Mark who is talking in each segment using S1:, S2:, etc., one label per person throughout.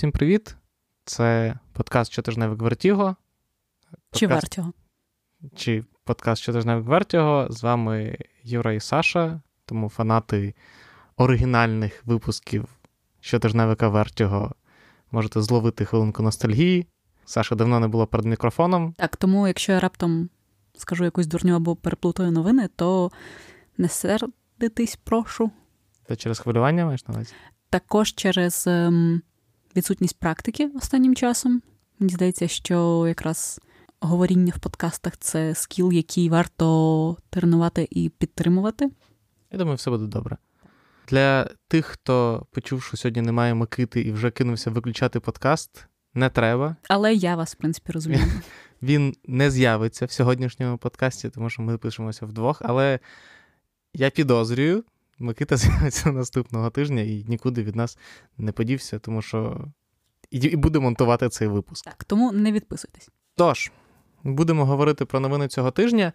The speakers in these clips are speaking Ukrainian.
S1: Всім привіт! Це подкаст Щотижневик Вертіго.
S2: Чи Вертіго.
S1: Чи подкаст Щотижневик Вертіго. З вами Юра і Саша, тому фанати оригінальних випусків щотижневика Вертіго можете зловити хвилинку ностальгії. Саша давно не було перед мікрофоном.
S2: Так, тому якщо я раптом скажу якусь дурню або переплутаю новини, то не сердитись, прошу.
S1: Це через хвилювання маєш на увазі?
S2: Також через ем, відсутність практики останнім часом. Мені здається, що якраз говоріння в подкастах це скіл, який варто тренувати і підтримувати.
S1: Я думаю, все буде добре. Для тих, хто почув, що сьогодні немає Микити і вже кинувся виключати подкаст, не треба.
S2: Але я вас, в принципі, розумію.
S1: Він не з'явиться в сьогоднішньому подкасті, тому що ми пишемося вдвох. Але я підозрюю, Микита з'явиться наступного тижня і нікуди від нас не подівся, тому що і буде монтувати цей випуск.
S2: Так, тому не відписуйтесь.
S1: Тож, будемо говорити про новини цього тижня.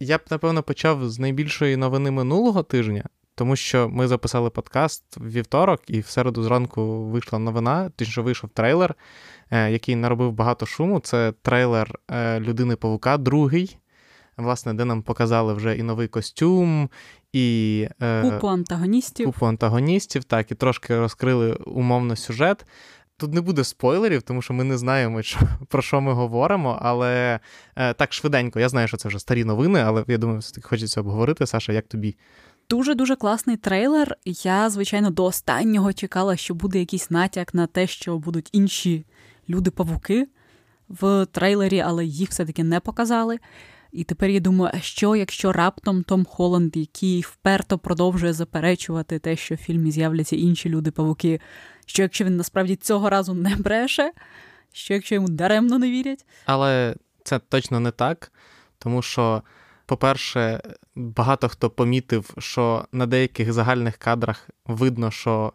S1: Я б, напевно, почав з найбільшої новини минулого тижня, тому що ми записали подкаст в вівторок, і в середу зранку вийшла новина, точніше вийшов трейлер, е, який наробив багато шуму. Це трейлер е, людини Павука, другий. Власне, де нам показали вже і новий костюм, і
S2: е, купу антагоністів.
S1: Купу антагоністів, так, і трошки розкрили умовно сюжет. Тут не буде спойлерів, тому що ми не знаємо, що, про що ми говоримо, але е, так швиденько. Я знаю, що це вже старі новини, але я думаю, все таки хочеться обговорити. Саша, як тобі?
S2: Дуже дуже класний трейлер. Я, звичайно, до останнього чекала, що буде якийсь натяк на те, що будуть інші люди-павуки в трейлері, але їх все-таки не показали. І тепер я думаю, а що, якщо раптом Том Холланд, який вперто продовжує заперечувати те, що в фільмі з'являться інші люди-павуки, що якщо він насправді цього разу не бреше, що якщо йому даремно не вірять?
S1: Але це точно не так, тому що, по-перше, багато хто помітив, що на деяких загальних кадрах видно, що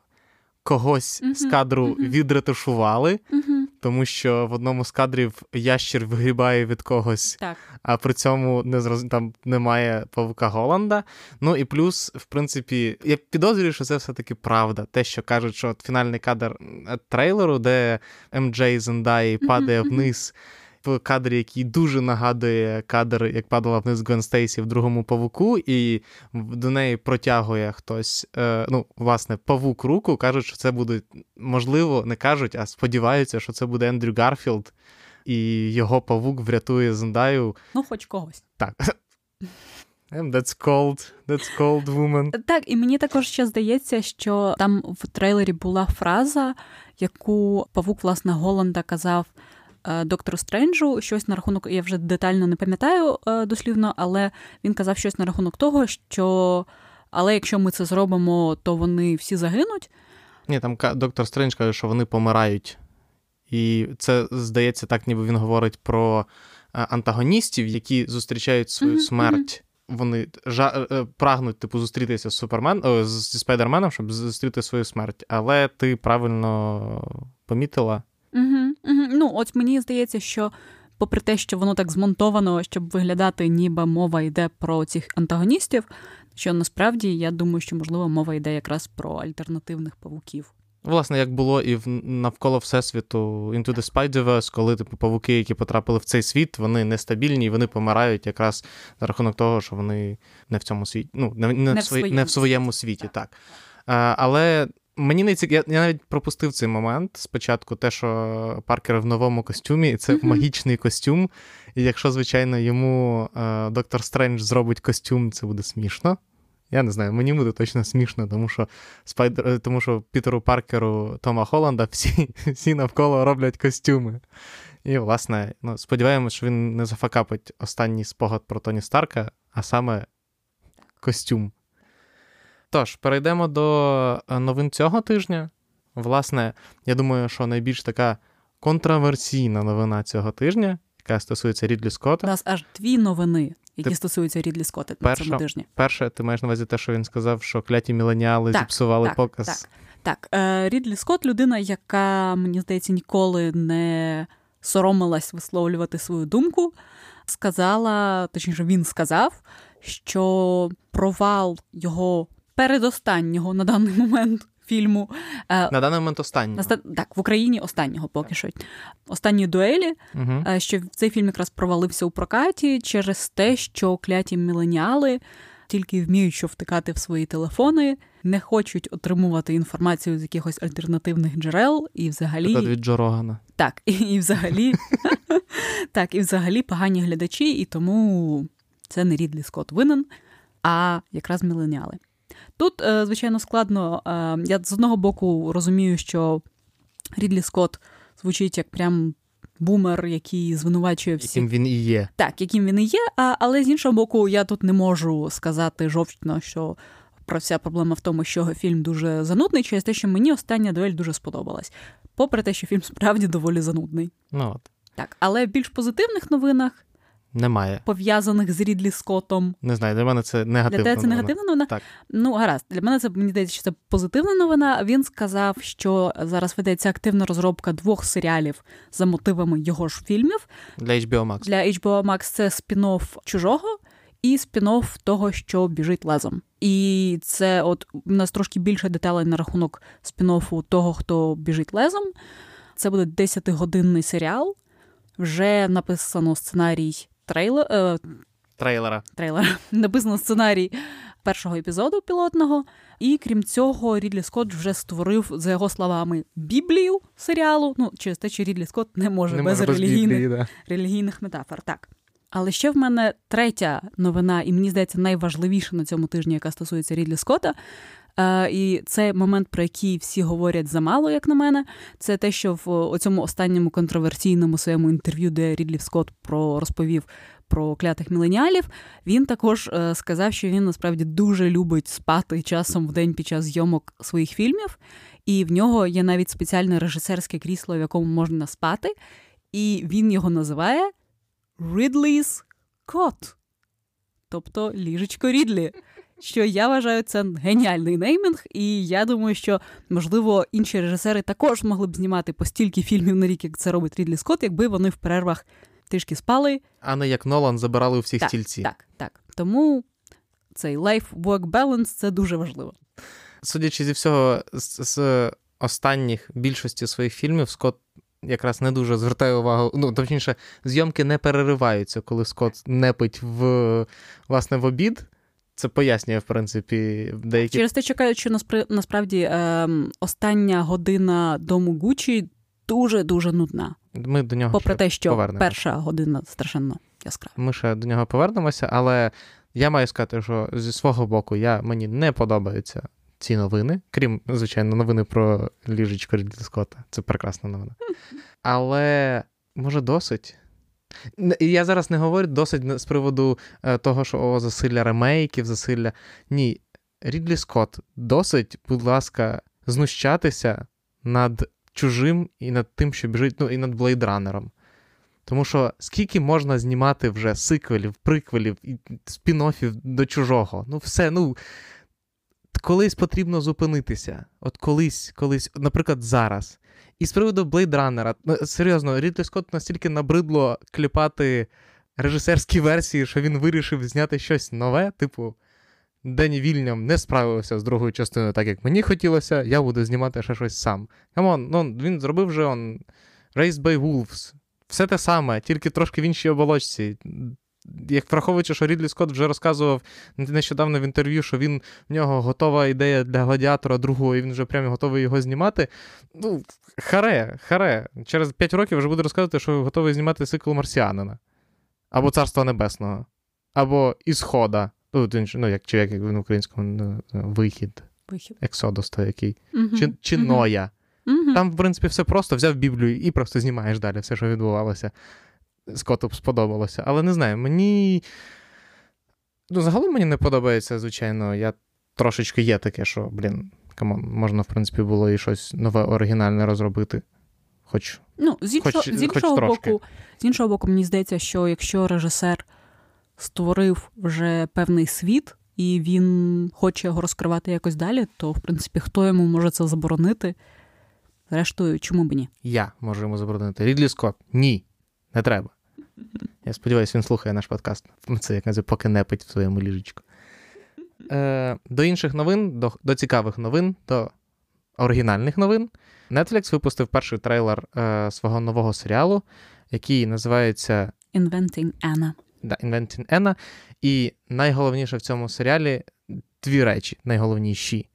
S1: когось uh-huh, з кадру uh-huh. відретушували. Uh-huh тому що в одному з кадрів ящір вигрібає від когось,
S2: так.
S1: а при цьому не зроз... там немає павука Голланда. Ну і плюс, в принципі, я підозрюю, що це все-таки правда. Те, що кажуть, що фінальний кадр трейлеру, де МД Зендаї падає вниз в кадрі, який дуже нагадує кадр, як падала вниз Гвен Стейсі в другому павуку, і до неї протягує хтось, е, ну, власне, павук руку. Кажуть, що це буде можливо, не кажуть, а сподіваються, що це буде Ендрю Гарфілд, і його павук врятує Зендаю.
S2: Ну, хоч когось.
S1: Так. That's cold, that's cold woman.
S2: Так, і мені також ще здається, що там в трейлері була фраза, яку павук, власне, Голланда казав доктору Стренджу щось на рахунок, я вже детально не пам'ятаю е, дослівно, але він казав щось на рахунок того, що але якщо ми це зробимо, то вони всі загинуть.
S1: Ні, там доктор Стрендж каже, що вони помирають. І це здається так, ніби він говорить про е, антагоністів, які зустрічають свою mm-hmm. смерть. Вони жа... прагнуть, типу, зустрітися з Супермен о, зі Спайдерменом, щоб зустріти свою смерть. Але ти правильно помітила,
S2: угу. Ну, от мені здається, що, попри те, що воно так змонтовано, щоб виглядати, ніби мова йде про цих антагоністів, що насправді я думаю, що можливо мова йде якраз про альтернативних павуків.
S1: Власне, як було і в навколо Всесвіту Into the Spider-Verse, коли типу павуки, які потрапили в цей світ, вони нестабільні і вони помирають якраз за рахунок того, що вони не в цьому світі, ну не, не, не, в, своєму, не в своєму світі, так. А, Але Мені не цік... я, я навіть пропустив цей момент. Спочатку те, що Паркер в новому костюмі, і це mm-hmm. магічний костюм. І якщо, звичайно, йому е, доктор Стрендж зробить костюм, це буде смішно. Я не знаю, мені буде точно смішно, тому що Спайдер, е, тому що Пітеру Паркеру Тома Холланда всі всі навколо роблять костюми. І, власне, ну, сподіваємось, що він не зафакапить останній спогад про Тоні Старка, а саме костюм. Тож, перейдемо до е, новин цього тижня. Власне, я думаю, що найбільш така контроверсійна новина цього тижня, яка стосується Рідлі Скотта.
S2: У нас аж дві новини, які ти... стосуються Рідлі Скотта на цьому тижні.
S1: Перше, ти маєш на увазі те, що він сказав, що кляті міленіали так, зіпсували
S2: так,
S1: показ.
S2: Так, так. Е, Рідлі Скотт людина, яка, мені здається, ніколи не соромилась висловлювати свою думку, сказала, точніше, він сказав, що провал його передостаннього на даний момент фільму.
S1: Е, На даний момент останнього.
S2: Так, в Україні останнього поки що. Останні дуелі,
S1: угу.
S2: що цей фільм якраз провалився у прокаті через те, що кляті міленіали тільки вміють що втикати в свої телефони, не хочуть отримувати інформацію з якихось альтернативних джерел і взагалі
S1: від Джо Рогана.
S2: Так, і, і взагалі так, і взагалі погані глядачі, і тому це не Рідлі Скотт винен, а якраз міленіали. Тут, е, звичайно, складно. Е, я з одного боку розумію, що Рідлі Скотт звучить як прям бумер, який звинувачує всі.
S1: Яким він і є.
S2: Так, яким він і є, а, але з іншого боку, я тут не можу сказати жовчно, що про вся проблема в тому, що фільм дуже занудний, через те, що мені остання дуель дуже сподобалась. Попри те, що фільм справді доволі занудний.
S1: Ну от.
S2: Так, але в більш позитивних новинах
S1: немає.
S2: Пов'язаних з Рідлі Скоттом.
S1: Не знаю, для мене це негативна
S2: Для тебе це негативна новина?
S1: Так.
S2: Ну, гаразд. Для мене це мені здається, що це позитивна новина. Він сказав, що зараз ведеться активна розробка двох серіалів за мотивами його ж фільмів.
S1: Для HBO Max.
S2: Для HBO Max це спін-офф чужого. І спін-офф того, що біжить лезом. І це от у нас трошки більше деталей на рахунок спін-оффу того, хто біжить лезом. Це буде 10-годинний серіал. Вже написано сценарій трейлер, е,
S1: трейлера.
S2: трейлера. Написано сценарій першого епізоду пілотного. І крім цього, Рідлі Скотт вже створив, за його словами, біблію серіалу. Ну, через те, що Рідлі Скотт не може не без, може релігійних, біблії, да. релігійних метафор. Так. Але ще в мене третя новина, і мені здається, найважливіша на цьому тижні, яка стосується Рідлі Скотта. Uh, і це момент, про який всі говорять замало, як на мене. Це те, що в цьому останньому контроверсійному своєму інтерв'ю, де Рідлі Скотт про розповів про клятих міленіалів, він також uh, сказав, що він насправді дуже любить спати часом в день під час зйомок своїх фільмів, і в нього є навіть спеціальне режисерське крісло, в якому можна спати, і він його називає Ridley's Cot, тобто ліжечко Рідлі що я вважаю це геніальний неймінг, і я думаю, що можливо інші режисери також могли б знімати по стільки фільмів на рік, як це робить Рідлі Скотт, якби вони в перервах трішки спали.
S1: А не як Нолан забирали у всіх
S2: так,
S1: стільці.
S2: Так, так. Тому цей life-work balance – це дуже важливо.
S1: Судячи зі всього, з, з останніх більшості своїх фільмів Скотт якраз не дуже звертає увагу. Ну, точніше, зйомки не перериваються, коли Скотт не пить в власне в обід. Це пояснює, в принципі, деякі.
S2: Через те, що кажуть, що насправді е, остання година дому Гучі дуже-дуже нудна.
S1: Ми до нього
S2: Попри
S1: ще
S2: те, що
S1: повернемося.
S2: перша година страшенно яскрава.
S1: Ми ще до нього повернемося, але я маю сказати, що зі свого боку я, мені не подобаються ці новини, крім, звичайно, новини про ліжечко Рідлі Скотта. Це прекрасна новина. Але може досить. Я зараз не говорю досить з приводу е, того, що о, засилля ремейків, засилля. Ні. Рідлі Скотт, досить, будь ласка, знущатися над чужим і над тим, що біжить, ну, і над блейдранером. Тому що скільки можна знімати вже сиквелів, приквелів і спін-оффів до чужого? Ну, все, ну. Колись потрібно зупинитися. От колись, колись, наприклад, зараз. І з приводу Блейдранера, серйозно, Рідлі Скотт настільки набридло кліпати режисерські версії, що він вирішив зняти щось нове, типу. Дені Вільньов не справився з другою частиною, так як мені хотілося, я буду знімати ще щось сам. Come on, ну він зробив же он Raised by Wolves. Все те саме, тільки трошки в іншій оболочці як враховуючи, що Рідлі Скотт вже розказував нещодавно в інтерв'ю, що він в нього готова ідея для гладіатора другого, і він вже прямо готовий його знімати. Ну, харе, харе. Через 5 років вже буде розказувати, що готовий знімати цикл Марсіанина. Або Царства Небесного, або Ісхода. Ну, ну як чи як в українському ну, вихід.
S2: Вихід.
S1: Ексодос той який. Чи, чи. Ноя. Там, в принципі, все просто взяв Біблію і просто знімаєш далі все, що відбувалося. Скоту б сподобалося. Але не знаю, мені. Ну, загалом мені не подобається, звичайно. Я трошечки є таке, що, блін, come on, можна, в принципі, було і щось нове оригінальне розробити. Хоч
S2: ну, з іншого,
S1: хоч,
S2: з іншого
S1: хоч
S2: боку, з іншого боку, мені здається, що якщо режисер створив вже певний світ, і він хоче його розкривати якось далі, то, в принципі, хто йому може це заборонити? Зрештою, чому б ні?
S1: Я можу йому заборонити. Рідлі Скотт, ні, не треба. Я сподіваюся, він слухає наш подкаст. Це як називає, поки не пить в своєму ліжечку. Е, До інших новин, до до цікавих новин, до оригінальних новин. Netflix випустив перший трейлер е, свого нового серіалу, який називається
S2: Inventing Anna.
S1: Да, Inventing Anna. І найголовніше в цьому серіалі дві речі, найголовніші.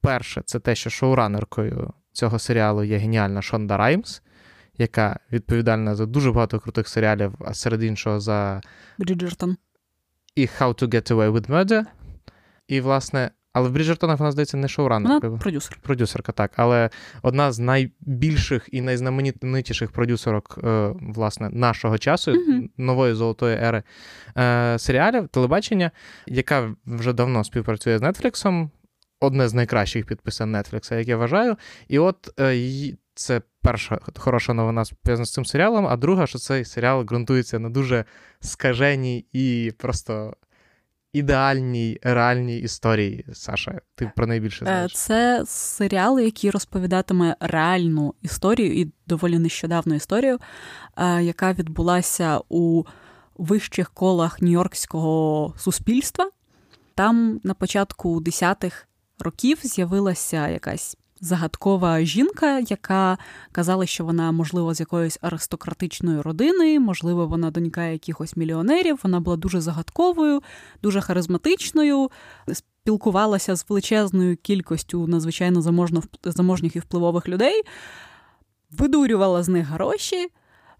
S1: Перше, це те, що шоуранеркою цього серіалу є геніальна Шонда Раймс, яка відповідальна за дуже багато крутих серіалів, а серед іншого за
S2: Бріджертон.
S1: і How to Get Away with Murder. І, власне, але в Бріджертонах вона, здається, не шоуранеркою.
S2: Вона продюсер.
S1: Продюсерка, так. Але одна з найбільших і найзнаменитіших продюсерок, е, власне, нашого часу,
S2: Мгм.
S1: нової золотої ери е, серіалів, телебачення, яка вже давно співпрацює з Нетфліксом. Одне з найкращих підписань Netflix, як я вважаю. І от е, це перша хороша новина пов'язана з цим серіалом, а друга, що цей серіал ґрунтується на дуже скаженій і просто ідеальній, реальній історії. Саша, ти про неї більше
S2: Е,
S1: знаєш.
S2: Це серіал, який розповідатиме реальну історію і доволі нещодавну історію, е, яка відбулася у вищих колах нью-йоркського суспільства. Там на початку десятих років з'явилася якась загадкова жінка, яка казала, що вона, можливо, з якоїсь аристократичної родини, можливо, вона донька якихось мільйонерів. Вона була дуже загадковою, дуже харизматичною, спілкувалася з величезною кількістю надзвичайно заможно, заможніх і впливових людей, видурювала з них гроші.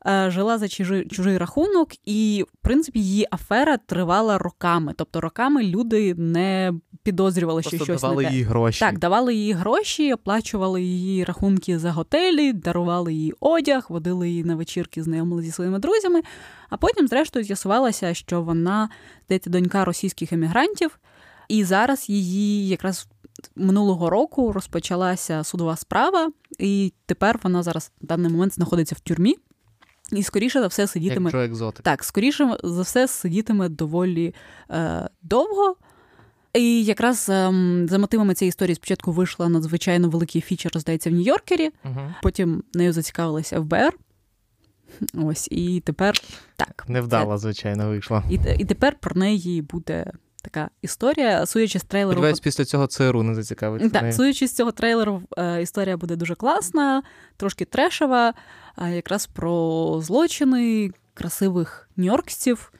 S2: Е, Жила за чужий, чужий рахунок, і, в принципі, її афера тривала роками. Тобто, роками люди не підозрювали, що
S1: Просто
S2: щось
S1: давали
S2: не те.
S1: їй гроші.
S2: Так, давали їй гроші, оплачували її рахунки за готелі, дарували їй одяг, водили її на вечірки, знайомили зі своїми друзями. А потім, зрештою, з'ясувалося, що вона, здається, донька російських емігрантів, і зараз її якраз минулого року розпочалася судова справа, і тепер вона зараз в даний момент знаходиться в тюрмі. І скоріше за все сидітиме.
S1: Як Екзотик.
S2: Так, скоріше за все сидітиме доволі е, довго. І якраз ем, за мотивами цієї історії спочатку вийшла надзвичайно великий фічер, здається, в Нью-Йоркері.
S1: Угу.
S2: Потім нею зацікавилися ФБР. Ось, і тепер так.
S1: Невдало, звичайно, вийшло.
S2: І, і тепер про неї буде така історія. Судячи з трейлеру.
S1: Сподіваюсь, після цього ЦРУ не зацікавиться.
S2: Так,
S1: нею.
S2: судячи з цього трейлеру, е, історія буде дуже класна, трошки трешева, якраз про злочини красивих нью-йоркців,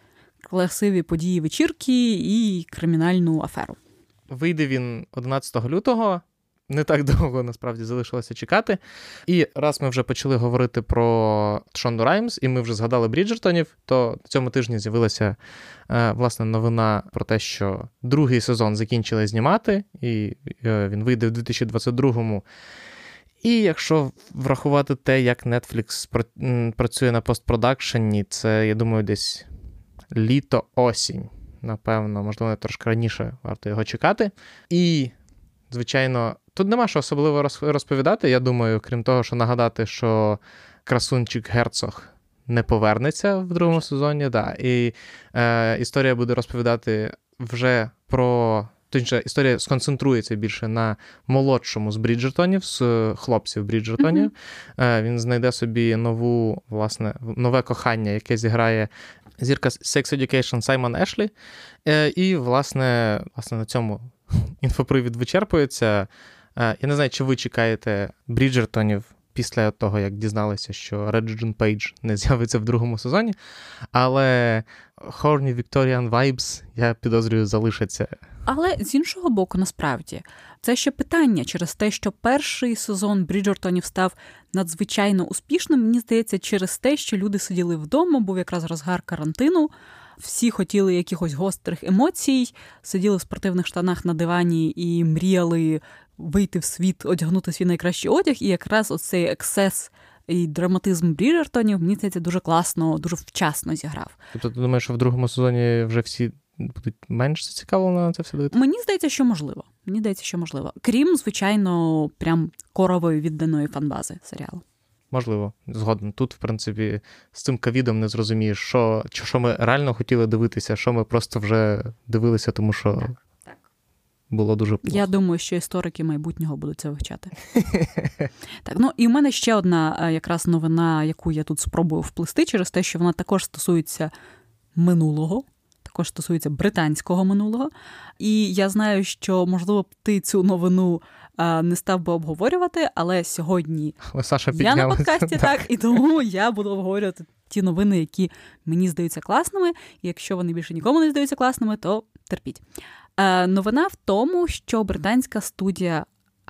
S2: красиві події вечірки і кримінальну аферу.
S1: Вийде він 11 лютого. Не так довго насправді залишилося чекати. І раз ми вже почали говорити про Шонду Раймс, і ми вже згадали Бріджертонів, то цьому тижні з'явилася е, власне новина про те, що другий сезон закінчили знімати, і е, він вийде в 2022-му. І якщо врахувати те, як Netflix працює на постпродакшені, це, я думаю, десь літо-осінь. Напевно, можливо, трошки раніше варто його чекати. І, звичайно, тут нема що особливо розповідати. Я думаю, крім того, що нагадати, що красунчик Герцог не повернеться в другому сезоні. Да. І е, історія буде розповідати вже про. Точніше, історія сконцентрується більше на молодшому з Бріджертонів, з е, хлопців Бріджертонів. Е, Він знайде собі нову, власне, нове кохання, яке зіграє зірка Sex Education Сімон Ешлі. Е, І, власне, власне, на цьому інфопривід вичерпується. Я не знаю, чи ви чекаєте Бріджертонів після того, як дізналися, що Реджин Пейдж не з'явиться в другому сезоні. Але Horny Victorian Vibes, я підозрюю, залишаться.
S2: Але з іншого боку, насправді, це ще питання через те, що перший сезон Бріджертонів став надзвичайно успішним. Мені здається, через те, що люди сиділи вдома, був якраз розгар карантину. Всі хотіли якихось гострих емоцій, сиділи в спортивних штанах на дивані і мріяли вийти в світ, одягнути свій найкращий одяг. І якраз оцей ексес і драматизм Бріджертонів, мені здається, дуже класно, дуже вчасно зіграв.
S1: Тобто, ти думаєш, що в другому сезоні вже всі будуть менш зацікавлені на це все дивитися?
S2: Мені здається, що можливо. Мені здається, що можливо. Крім, звичайно, прям корової відданої фанбази серіалу.
S1: Можливо, згоден. Тут, в принципі, з цим ковідом не зрозумієш, що, що ми реально хотіли дивитися, що ми просто вже дивилися, тому що
S2: Так.
S1: Було дуже плохо.
S2: Я думаю, що історики майбутнього будуть це вивчати. так, ну і в мене ще одна е, якраз новина, яку я тут спробую вплести, через те, що вона також стосується минулого, також стосується британського минулого. І я знаю, що можливо б ти цю новину не став би обговорювати, але сьогодні
S1: але Саша
S2: я на подкасті так. так, і тому я буду обговорювати ті новини, які мені здаються класними. І якщо вони більше нікому не здаються класними, то терпіть. Е, Новина в тому, що британська студія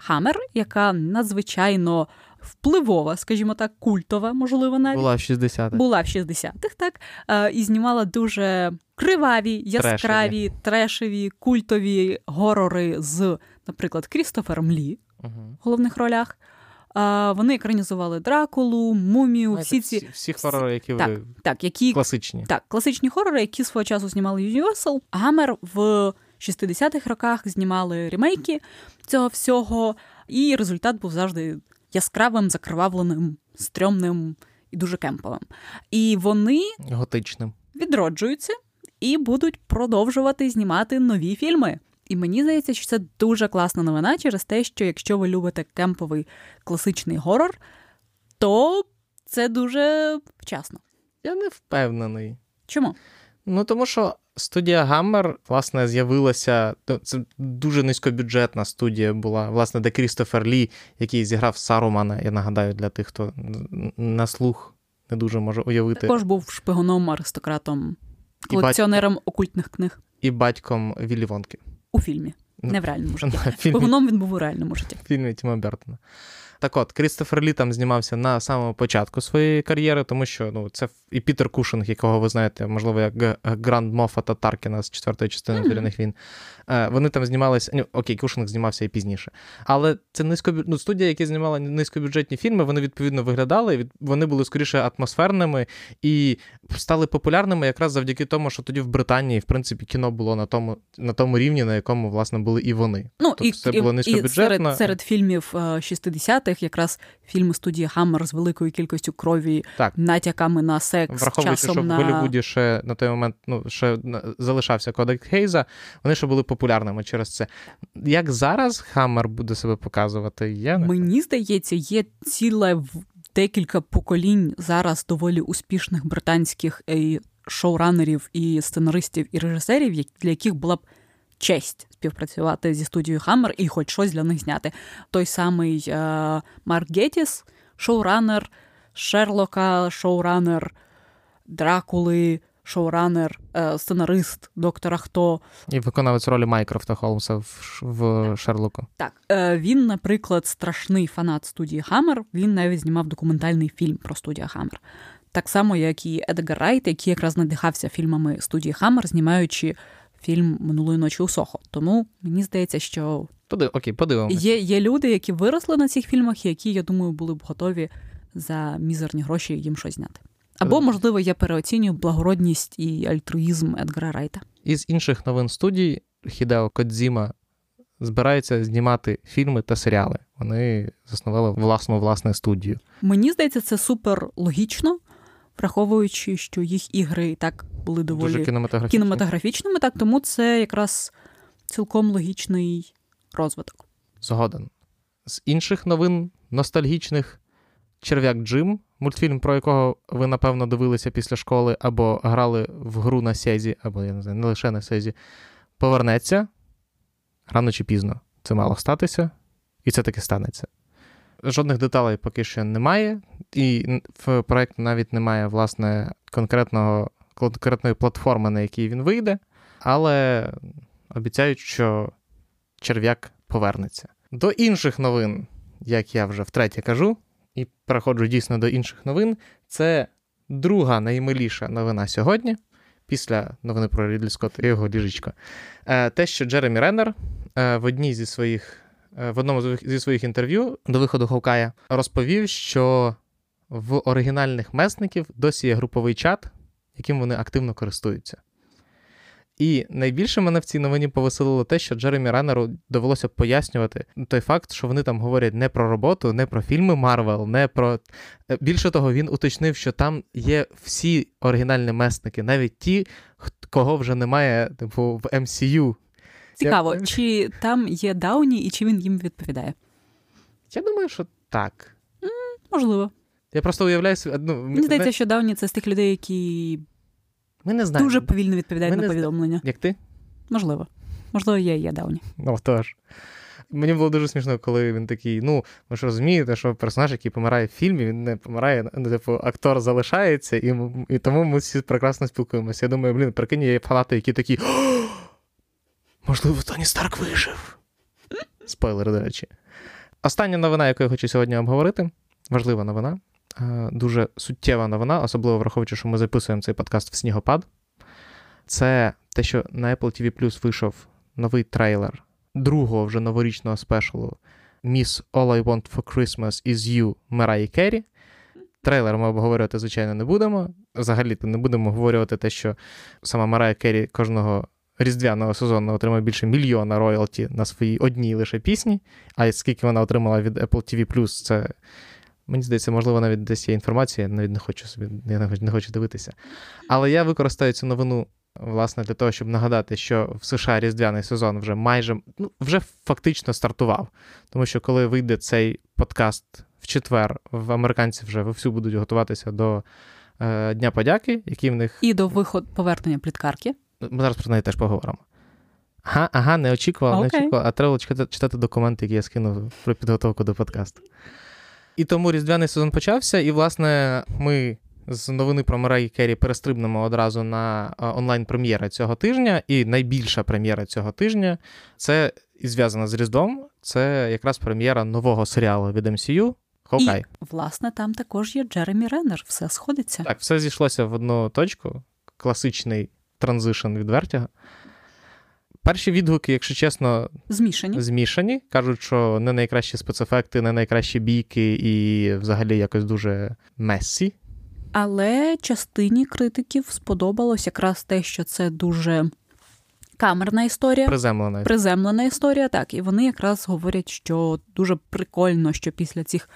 S2: Hammer, яка надзвичайно впливова, скажімо так, культова, можливо, навіть
S1: була в 60-х.
S2: Була в 60-х, так е, і знімала дуже криваві, яскраві, трешеві, трешеві культові горори з, наприклад, Крістофером Лі угу. в головних ролях. Вони екранізували Дракулу, мумію, Знаєте, всі ці
S1: всі хорори, які
S2: так,
S1: ви
S2: так, які
S1: класичні.
S2: Так, класичні хорори, які свого часу знімали Universal. Гамер в 60-х роках знімали ремейки цього всього, і результат був завжди яскравим, закривавленим, стрьомним і дуже кемповим. І вони
S1: готичним
S2: відроджуються і будуть продовжувати знімати нові фільми. І мені здається, що це дуже класна новина через те, що якщо ви любите кемповий класичний горор, то це дуже вчасно.
S1: Я не впевнений.
S2: Чому?
S1: Ну тому що студія Гаммер, власне, з'явилася. Це дуже низькобюджетна студія була, власне, де Крістофер Лі, який зіграв Сарумана, я нагадаю, для тих, хто на слух не дуже може уявити.
S2: Також був шпигуном, аристократом, колекціонером батько, окультних книг.
S1: І батьком Віллі Вонки.
S2: У фільмі, ну, не в реальному житті. Шпигуном він був у реальному житті.
S1: В фільмі Тіма Бертона. Так от, Крістофер Лі там знімався на самому початку своєї кар'єри, тому що ну, це і Пітер Кушинг, якого ви знаєте, можливо, як Гранд мофа та Таркіна з четвертої частини mm-hmm. Війн. Е, вони там знімалися. Ні, ну, окей, Кушинг знімався і пізніше. Але це низько ну, студія, яка знімала низькобюджетні фільми, вони відповідно виглядали, вони були скоріше атмосферними і стали популярними якраз завдяки тому, що тоді в Британії, в принципі, кіно було на тому на тому рівні, на якому власне були і вони.
S2: Ну, тобто і, це було низькобюджетно. І серед, серед фільмів е, 60 80-х якраз фільми студії Хаммер з великою кількістю крові, так. натяками на секс.
S1: Враховуючи,
S2: часом
S1: що
S2: на...
S1: в Голлівуді ще на той момент ну, ще залишався кодек Хейза, вони ще були популярними через це. Як зараз Хаммер буде себе показувати? Я не...
S2: Мені здається, є ціле декілька поколінь зараз доволі успішних британських шоуранерів і сценаристів і режисерів, для яких була б честь співпрацювати зі студією Хаммер і хоч щось для них зняти. Той самий е, Марк Геттіс, шоуранер Шерлока, шоуранер Дракули, шоуранер, е, сценарист доктора Хто.
S1: І виконавець ролі Майкрофта Холмса в, в Шерлоку.
S2: Так, е, він, наприклад, страшний фанат студії Хаммер. Він навіть знімав документальний фільм про студію Хаммер. Так само, як і Едгар Райт, який якраз надихався фільмами студії Хаммер, знімаючи фільм минулої ночі у Сохо. Тому мені здається, що
S1: Подив... Окей, подивимося.
S2: Є є люди, які виросли на цих фільмах, які, я думаю, були б готові за мізерні гроші їм щось зняти. Або, можливо, я переоцінюю благородність і альтруїзм Едгара Райта.
S1: Із інших новин студій Хідео Кодзіма збирається знімати фільми та серіали. Вони заснували власну власну студію.
S2: Мені здається, це супер логічно, враховуючи, що їх ігри і так були доволі Дуже кінематографічні. кінематографічними, так тому це якраз цілком логічний розвиток.
S1: Згоден. З інших новин ностальгічних Черв'як Джим, мультфільм, про якого ви, напевно, дивилися після школи або грали в гру на Сезі, або я не знаю, не лише на Сезі, повернеться рано чи пізно. Це мало статися, і це таки станеться. Жодних деталей поки що немає, і в проєкті навіть немає, власне, конкретного, конкретної платформи, на якій він вийде, але обіцяють, що черв'як повернеться. До інших новин, як я вже втретє кажу, і переходжу дійсно до інших новин. Це друга наймиліша новина сьогодні, після новини про Рідлі Скотт і його ліжечко. Е, те, що Джеремі Реннер е, в одній зі своїх. Е, в одному зі своїх інтерв'ю до виходу Ховкая розповів, що в оригінальних месників досі є груповий чат, яким вони активно користуються. І найбільше мене в цій новині повеселило те, що Джеремі Раннеру довелося пояснювати той факт, що вони там говорять не про роботу, не про фільми Марвел, не про. Е, більше того, він уточнив, що там є всі оригінальні месники, навіть ті, кого вже немає типу, в MCU.
S2: Цікаво, Я... чи там є Дауні і чи він їм відповідає?
S1: Я думаю, що так.
S2: М, можливо.
S1: Я просто уявляю. Ну,
S2: Мені здається, що Дауні це з тих людей, які
S1: Ми не знаємо.
S2: Дуже повільно відповідають на повідомлення.
S1: Як ти?
S2: Можливо. Можливо, є, є давні.
S1: Ну, тож. Мені було дуже смішно, коли він такий: ну, ви ж розумієте, що персонаж, який помирає в фільмі, він не помирає, ну, типу, актор залишається, і і тому ми всі прекрасно спілкуємося. Я думаю, блін, прикинь, є фанати, які такі. Можливо, Тоні Старк вижив. Спойлер, до речі. Остання новина, яку я хочу сьогодні обговорити, важлива новина, дуже суттєва новина, особливо враховуючи, що ми записуємо цей подкаст в снігопад. Це те, що на Apple TV Plus вийшов новий трейлер другого вже новорічного спешалу Miss All I Want for Christmas is You Мераї Керрі. Трейлер ми обговорювати, звичайно, не будемо. Взагалі-то не будемо обговорювати те, що сама Марая Керрі кожного різдвяного сезону отримає більше мільйона роялті на своїй одній лише пісні. А скільки вона отримала від Apple TV це. Мені здається, можливо, навіть десь є інформація, я навіть не хочу собі, я не хочу дивитися. Але я використаю цю новину власне, для того, щоб нагадати, що в США різдвяний сезон вже майже ну, вже фактично стартував. Тому що коли вийде цей подкаст в четвер, в американці вже вовсю будуть готуватися до е, Дня подяки, який в них.
S2: І до виходу повернення пліткарки.
S1: Ми зараз про неї теж поговоримо. Ага, ага, не очікував, не очікував, а треба читати документи, які я скинув про підготовку до подкасту. І тому різдвяний сезон почався, і, власне, ми з новини про Мерай Керрі перестрибнемо одразу на онлайн-прем'єра цього тижня. І найбільша прем'єра цього тижня це і зв'язана з Різдвом. Це якраз прем'єра нового серіалу від MCU Хокай. І,
S2: власне, там також є Джеремі Реннер, все сходиться.
S1: Так, все зійшлося в одну точку. Класичний транзишн від Вертіга. Перші відгуки, якщо чесно,
S2: змішані.
S1: змішані. Кажуть, що не найкращі спецефекти, не найкращі бійки, і взагалі якось дуже месі.
S2: Але частині критиків сподобалось якраз те, що це дуже камерна історія,
S1: приземлена
S2: приземлена історія. Так, і вони якраз говорять, що дуже прикольно, що після цих.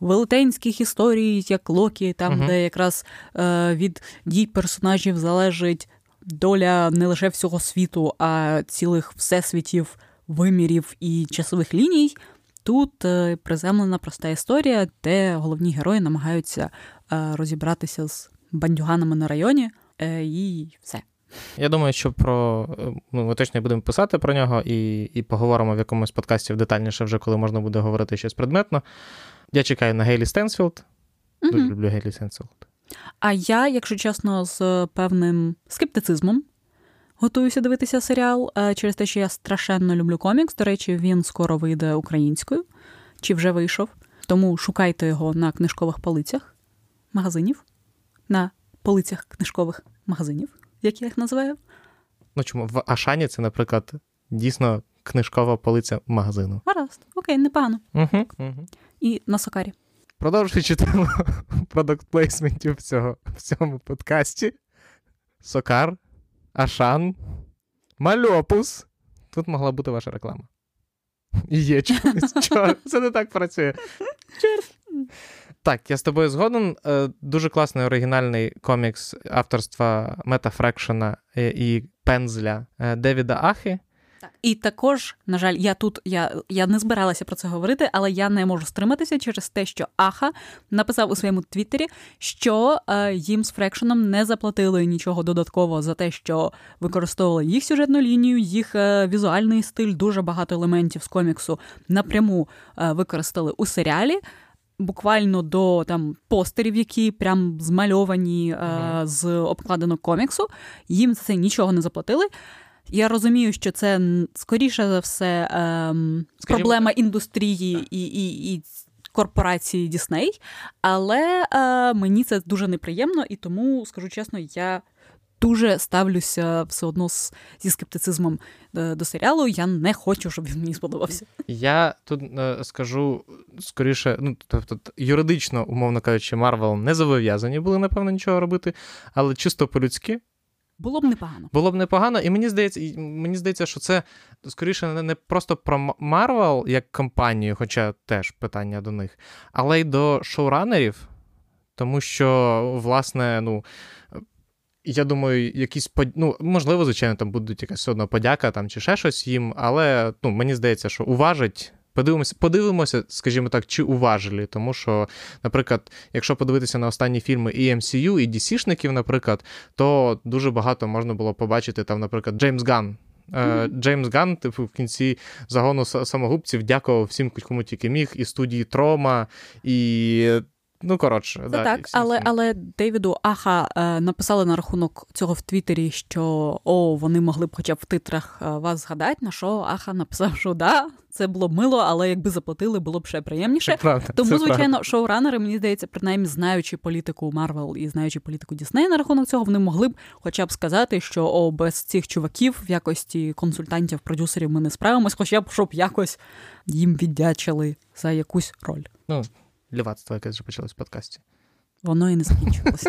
S2: Велетенських історій, як Локі, там, uh де якраз е, від дій персонажів залежить доля не лише всього світу, а цілих всесвітів, вимірів і часових ліній. Тут е, приземлена проста історія, де головні герої намагаються Е, розібратися з бандюганами на районі, е, і все.
S1: Я думаю, що про ну, ми точно будемо писати про нього і і поговоримо в якомусь подкасті детальніше, вже коли можна буде говорити щось предметно. Я чекаю на Гейлі Стейнфелд. Дуже люблю Гейлі Стейнфелд.
S2: А я, якщо чесно, з певним скептицизмом готуюся дивитися серіал е, через те, що я страшенно люблю комікс. До речі, він скоро вийде українською чи вже вийшов. Тому шукайте його на книжкових полицях магазинів, на полицях книжкових магазинів, як я їх називаю.
S1: Ну чому? В Ашані це, наприклад, дійсно книжкова полиця магазину.
S2: Гаразд, окей, непогано.
S1: Угу, угу.
S2: І на Сокарі.
S1: Продовжуючи тему продакт плейсментів в, цьому подкасті. Сокар, Ашан, Мальопус. Тут могла бути ваша реклама. Є чомусь. Це не так працює. Чорт. Так, я з тобою згоден. Е, дуже класний оригінальний комікс авторства Мета Фрекшена і Пензля е, Девіда Ахи.
S2: Так. І також, на жаль, я тут я я не збиралася про це говорити, але я не можу стриматися через те, що Аха написав у своєму твіттері, що е, їм з Фрекшеном не заплатили нічого додатково за те, що використовували їх сюжетну лінію, їх е, візуальний стиль, дуже багато елементів з коміксу напряму е, використали у серіалі буквально до там постерів, які прям змальовані mm-hmm. е, з обкладинок коміксу. Їм за це нічого не заплатили. Я розумію, що це скоріше за все е, Скажімо... проблема індустрії і, і, і корпорації Дісней, але е, мені це дуже неприємно, і тому, скажу чесно, я дуже ставлюся все одно з, зі скептицизмом е, до серіалу. Я не хочу, щоб він мені сподобався.
S1: Я тут е, скажу скоріше, ну тобто юридично, умовно кажучи, Марвел не зобов'язані були, напевно, нічого робити, але чисто по-людськи.
S2: Було б непогано.
S1: Було б непогано, і мені здається, мені здається, що це скоріше не просто про Марвел як компанію, хоча теж питання до них, але й до шоуранерів, тому що, власне, ну, я думаю, якісь ну, можливо, звичайно, там будуть якась одно подяка там чи ще щось їм, але ну, мені здається, що уважить Подивимося, подивимося, скажімо так, чи уважили. Тому що, наприклад, якщо подивитися на останні фільми і MCU, і DC-шників, наприклад, то дуже багато можна було побачити там, наприклад, Джеймс Ган. Mm-hmm. Джеймс Ган, типу, в кінці загону самогубців дякував всім, кому тільки міг, і студії Трома, і Ну, коротше,
S2: Це
S1: да,
S2: так,
S1: всі,
S2: але
S1: всі.
S2: але Дейвіду Аха е, написали на рахунок цього в Твіттері, що о, вони могли б хоча б в титрах е, вас згадати, на що Аха написав, що да, це було мило, але якби заплатили, було б ще приємніше.
S1: Це правда,
S2: Тому,
S1: це
S2: звичайно,
S1: правда.
S2: шоуранери, мені здається, принаймні знаючи політику Марвел і знаючи політику Діснея на рахунок цього, вони могли б хоча б сказати, що о, без цих чуваків в якості консультантів, продюсерів ми не справимось, хоча б щоб якось їм віддячили за якусь роль.
S1: Ну, Лівацтво, яке вже почалось в подкасті.
S2: Воно і не закінчилось.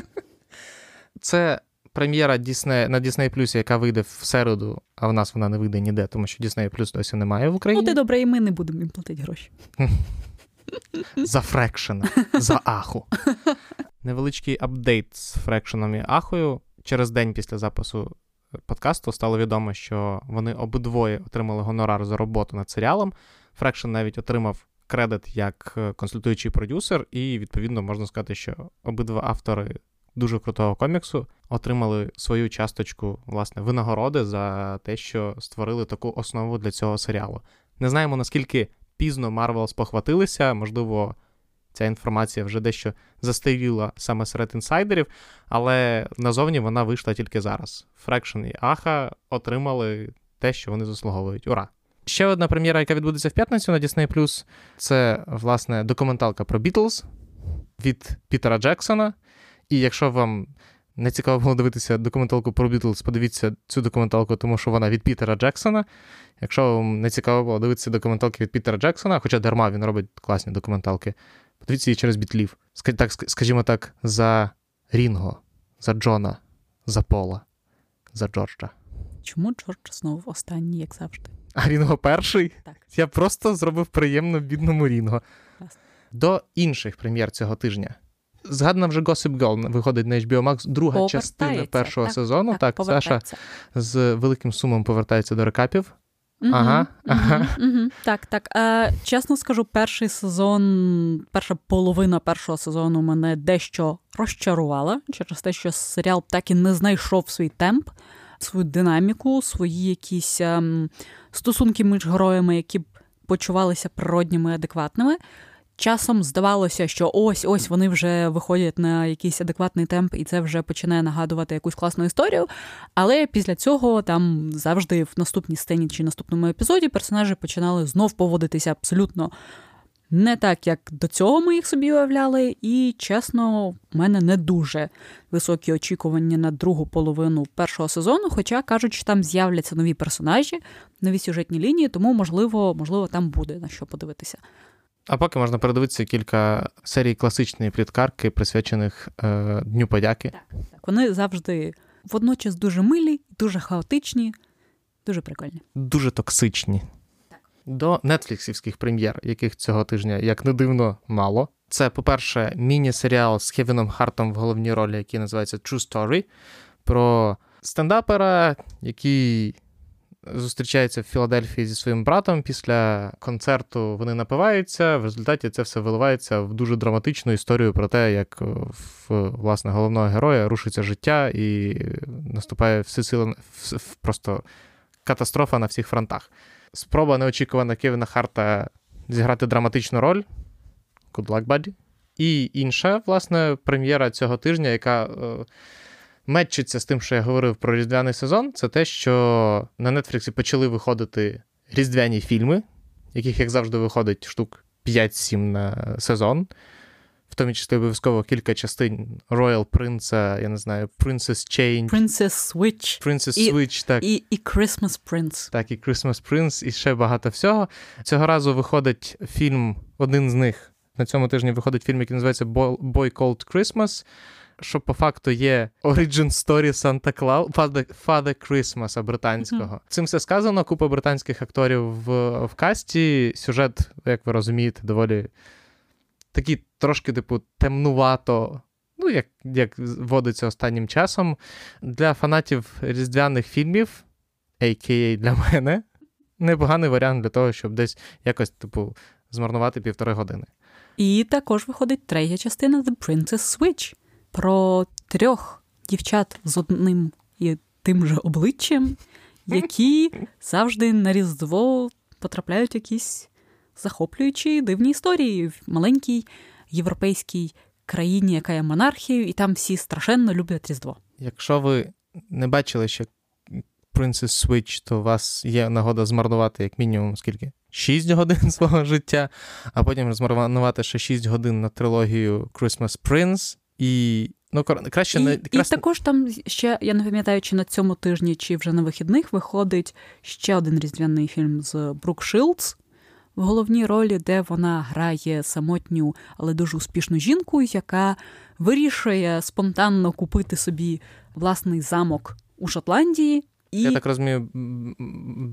S1: Це прем'єра Disney, на Disney Plus, яка вийде в середу, а в нас вона не вийде ніде, тому що Disney Plus досі немає в Україні.
S2: Ну, ти добре, і ми не будемо їм платити гроші.
S1: За фрекшена, за аху. Невеличкий апдейт з фрекшеном і ахою. Через день після запису подкасту стало відомо, що вони обидвоє отримали гонорар за роботу над серіалом. Фрекшн навіть отримав кредит як е, консультуючий продюсер, і, відповідно, можна сказати, що обидва автори дуже крутого коміксу отримали свою часточку власне винагороди за те, що створили таку основу для цього серіалу. Не знаємо, наскільки пізно Марвел спохватилися, можливо. Ця інформація вже дещо застаріла саме серед інсайдерів, але назовні вона вийшла тільки зараз. Фрекшн і Аха отримали те, що вони заслуговують. Ура! Ще одна прем'єра, яка відбудеться в п'ятницю на Disney+, це, власне, документалка про Бітлз від Пітера Джексона. І якщо вам не цікаво було дивитися документалку про Бітлз, подивіться цю документалку, тому що вона від Пітера Джексона. Якщо вам не цікаво було дивитися документалки від Пітера Джексона, хоча дарма він робить класні документалки, подивіться її через бітлів. Так, скажімо так, за Рінго, за Джона, за Пола, за Джорджа.
S2: Чому Джордж знову останній, як завжди?
S1: А Рінго перший?
S2: Так.
S1: Я просто зробив приємно бідному Рінго. До інших прем'єр цього тижня. Згадана вже Gossip Girl виходить на HBO Max, друга частина першого
S2: так,
S1: сезону. Так, Саша з великим сумом повертається до рекапів.
S2: Мгм,
S1: Ага,
S2: мгм,
S1: ага.
S2: мгм. Так, так. Е, чесно скажу, перший сезон, перша половина першого сезону мене дещо розчарувала через те, що серіал так і не знайшов свій темп, свою динаміку, свої якісь ем, стосунки між героями, які б почувалися природніми, адекватними. Часом здавалося, що ось ось вони вже виходять на якийсь адекватний темп, і це вже починає нагадувати якусь класну історію. Але після цього там завжди в наступній сцені чи наступному епізоді персонажі починали знов поводитися абсолютно не так, як до цього ми їх собі уявляли. І чесно, в мене не дуже високі очікування на другу половину першого сезону. Хоча кажуть, що там з'являться нові персонажі, нові сюжетні лінії, тому можливо, можливо, там буде на що подивитися.
S1: А поки можна передивитися кілька серій класичної пліткарки, присвячених е, Дню подяки.
S2: Так, так. Вони завжди водночас дуже милі, дуже хаотичні, дуже прикольні.
S1: Дуже токсичні. До нетфліксівських прем'єр, яких цього тижня, як не дивно, мало. Це, по-перше, міні-серіал з Кевіном Хартом в головній ролі, який називається True Story, про стендапера, який зустрічається в Філадельфії зі своїм братом. Після концерту вони напиваються. В результаті це все виливається в дуже драматичну історію про те, як в власне головного героя рушиться життя і наступає всесила просто катастрофа на всіх фронтах. Спроба неочікувана Кевіна Харта зіграти драматичну роль. Good luck, buddy. І інша, власне, прем'єра цього тижня, яка е, метчиться з тим, що я говорив про різдвяний сезон, це те, що на Нетфліксі почали виходити різдвяні фільми, яких, як завжди, виходить штук 5-7 на сезон. Тому числі обов'язково кілька частин Royal Prince, я не знаю, Princess Change,
S2: Princess Switch.
S1: Princess
S2: І-
S1: Switch, так.
S2: І, і Christmas Prince.
S1: Так, і Christmas Prince, і ще багато всього. Цього разу виходить фільм, один з них. На цьому тижні виходить фільм, який називається Boy Called Christmas, що по факту є Origin Story Santa Claus, Father, Father Christmas британського. Цим все сказано. Купа британських акторів в, в касті. Сюжет, як ви розумієте, доволі такий трошки, типу, темнувато. Ну, як, як водиться останнім часом. Для фанатів різдвяних фільмів, а.к.а. для мене, непоганий варіант для того, щоб десь якось, типу, змарнувати півтори години.
S2: І також виходить третя частина The Princess Switch про трьох дівчат з одним і тим же обличчям, які завжди на Різдво потрапляють якісь захоплюючі дивні історії в маленькій європейській країні, яка є монархією, і там всі страшенно люблять Різдво.
S1: Якщо ви не бачили ще Princess Switch, то у вас є нагода змарнувати як мінімум скільки? 6 годин свого життя, а потім змарнувати ще 6 годин на трилогію Christmas Prince. І ну, краще
S2: і,
S1: не
S2: і також там ще, я не пам'ятаю, чи на цьому тижні, чи вже на вихідних виходить ще один різдвяний фільм з Брук Шилдс в головній ролі, де вона грає самотню, але дуже успішну жінку, яка вирішує спонтанно купити собі власний замок у Шотландії. І...
S1: Я так розумію,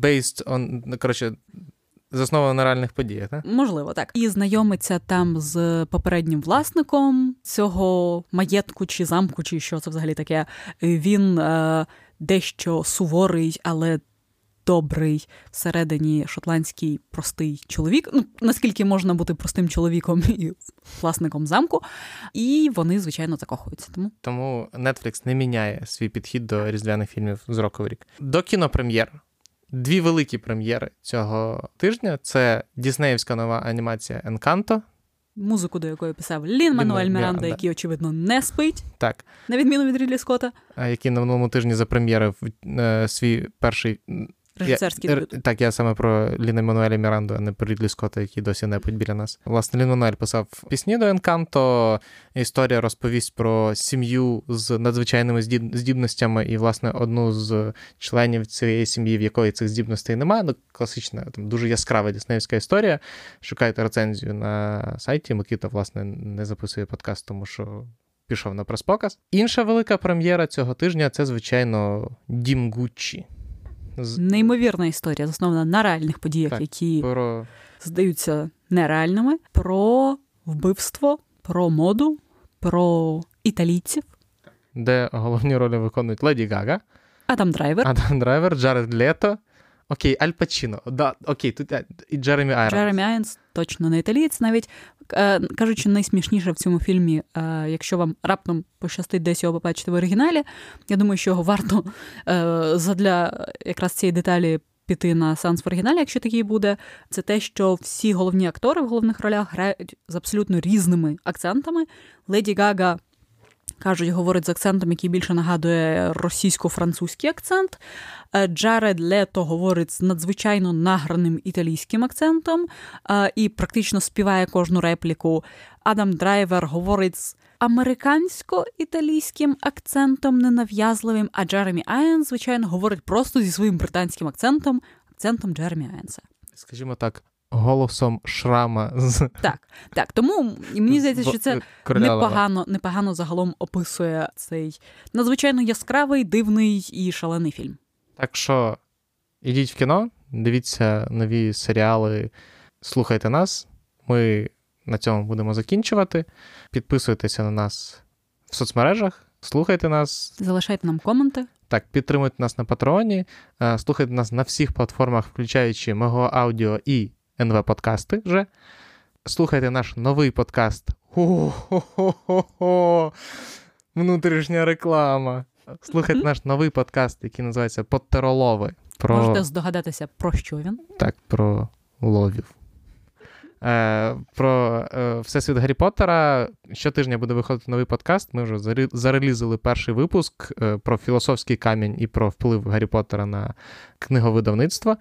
S1: based on, коротше, засновано на реальних подіях, так?
S2: Можливо, так. І знайомиться там з попереднім власником цього маєтку чи замку, чи що це взагалі таке. Він е, дещо суворий, але добрий всередині шотландський простий чоловік. Ну, наскільки можна бути простим чоловіком і власником замку, і вони, звичайно, закохуються. Тому
S1: Тому Netflix не міняє свій підхід до різдвяних фільмів з року в рік. До кінопрем'єр. Дві великі прем'єри цього тижня це Діснеївська нова анімація Encanto.
S2: Музику, до якої писав Лін Мануель Міранда, який, очевидно, не спить,
S1: так.
S2: на відміну від Рідлі Скотта.
S1: Який на минулому тижні запрем'єрив е, свій перший
S2: Режисерський
S1: я,
S2: дебют.
S1: Так, я саме про Ліна Мануеля Міранду, а не про Рідлі Скотта, який досі не біля нас. Власне, Лін Мануель писав пісні до Енканто. Історія розповість про сім'ю з надзвичайними здібностями, і, власне, одну з членів цієї сім'ї, в якої цих здібностей немає. Ну, класична, там дуже яскрава діснеївська історія. Шукайте рецензію на сайті. Микита, власне, не записує подкаст, тому що. Пішов на прес-показ. Інша велика прем'єра цього тижня це, звичайно, Дім Гуччі.
S2: Неймовірна історія, заснована на реальних подіях,
S1: так,
S2: які
S1: про...
S2: здаються нереальними, про вбивство, про моду, про італійців,
S1: де головні ролі виконують Леді Гага,
S2: Адам Драйвер,
S1: Адам Драйвер, Джаред Лето. Окей, Аль Пачіно. Да, окей, тут е, і Джеремі Айронс.
S2: Джеремі Айронс точно не італієць. Навіть кажучи, найсмішніше в цьому фільмі, е, якщо вам раптом пощастить десь його побачити в оригіналі, я думаю, що варто задля якраз цієї деталі. Піти на сеанс в оригіналі, якщо такий буде, це те, що всі головні актори в головних ролях грають з абсолютно різними акцентами. Леді Гага кажуть, говорить з акцентом, який більше нагадує російсько-французький акцент. Е, Джаред Лето говорить з надзвичайно награним італійським акцентом е, і практично співає кожну репліку. Адам Драйвер говорить з американсько-італійським акцентом ненав'язливим, а Джеремі Айронс, звичайно, говорить просто зі своїм британським акцентом, акцентом Джеремі Айронса.
S1: Скажімо так, голосом Шрама. з
S2: Так, так. Тому мені здається, що це непогано, непогано загалом описує цей надзвичайно яскравий, дивний і шалений фільм.
S1: Так що ідіть в кіно, дивіться нові серіали, слухайте нас. Ми на цьому будемо закінчувати. Підписуйтеся на нас в соцмережах, слухайте нас.
S2: Залишайте нам коменти.
S1: Так, підтримуйте нас на патреоні, слухайте нас на всіх платформах, включаючи Мого Аудіо і НВ подкасти вже. Слухайте наш новий подкаст. Хо-хо-хо-хо! Внутрішня реклама. Слухайте наш новий подкаст, який називається Подтеролови.
S2: Про... Можете здогадатися, про що він?
S1: Так, про ловів. Е, Про е, Всесвіт Гаррі Поттера. Щотижня буде виходити новий подкаст. Ми вже зарелізили перший випуск е, про філософський камінь і про вплив Гаррі Поттера на книговидавництво.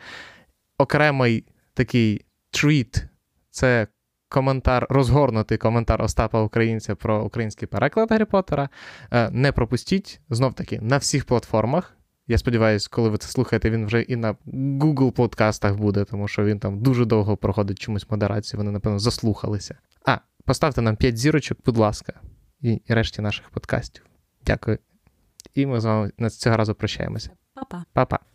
S1: Окремий такий тріт це коментар, розгорнутий коментар Остапа Українця про український переклад Гаррі Поттера. Е, не пропустіть знов таки на всіх платформах. Я сподіваюся, коли ви це слухаєте, він вже і на Google подкастах буде, тому що він там дуже довго проходить чомусь модерацію, вони, напевно, заслухалися. А, поставте нам 5 зірочок, будь ласка, і решті наших подкастів. Дякую. І ми з вами на цього разу прощаємося.
S2: Па-па.
S1: Па-па.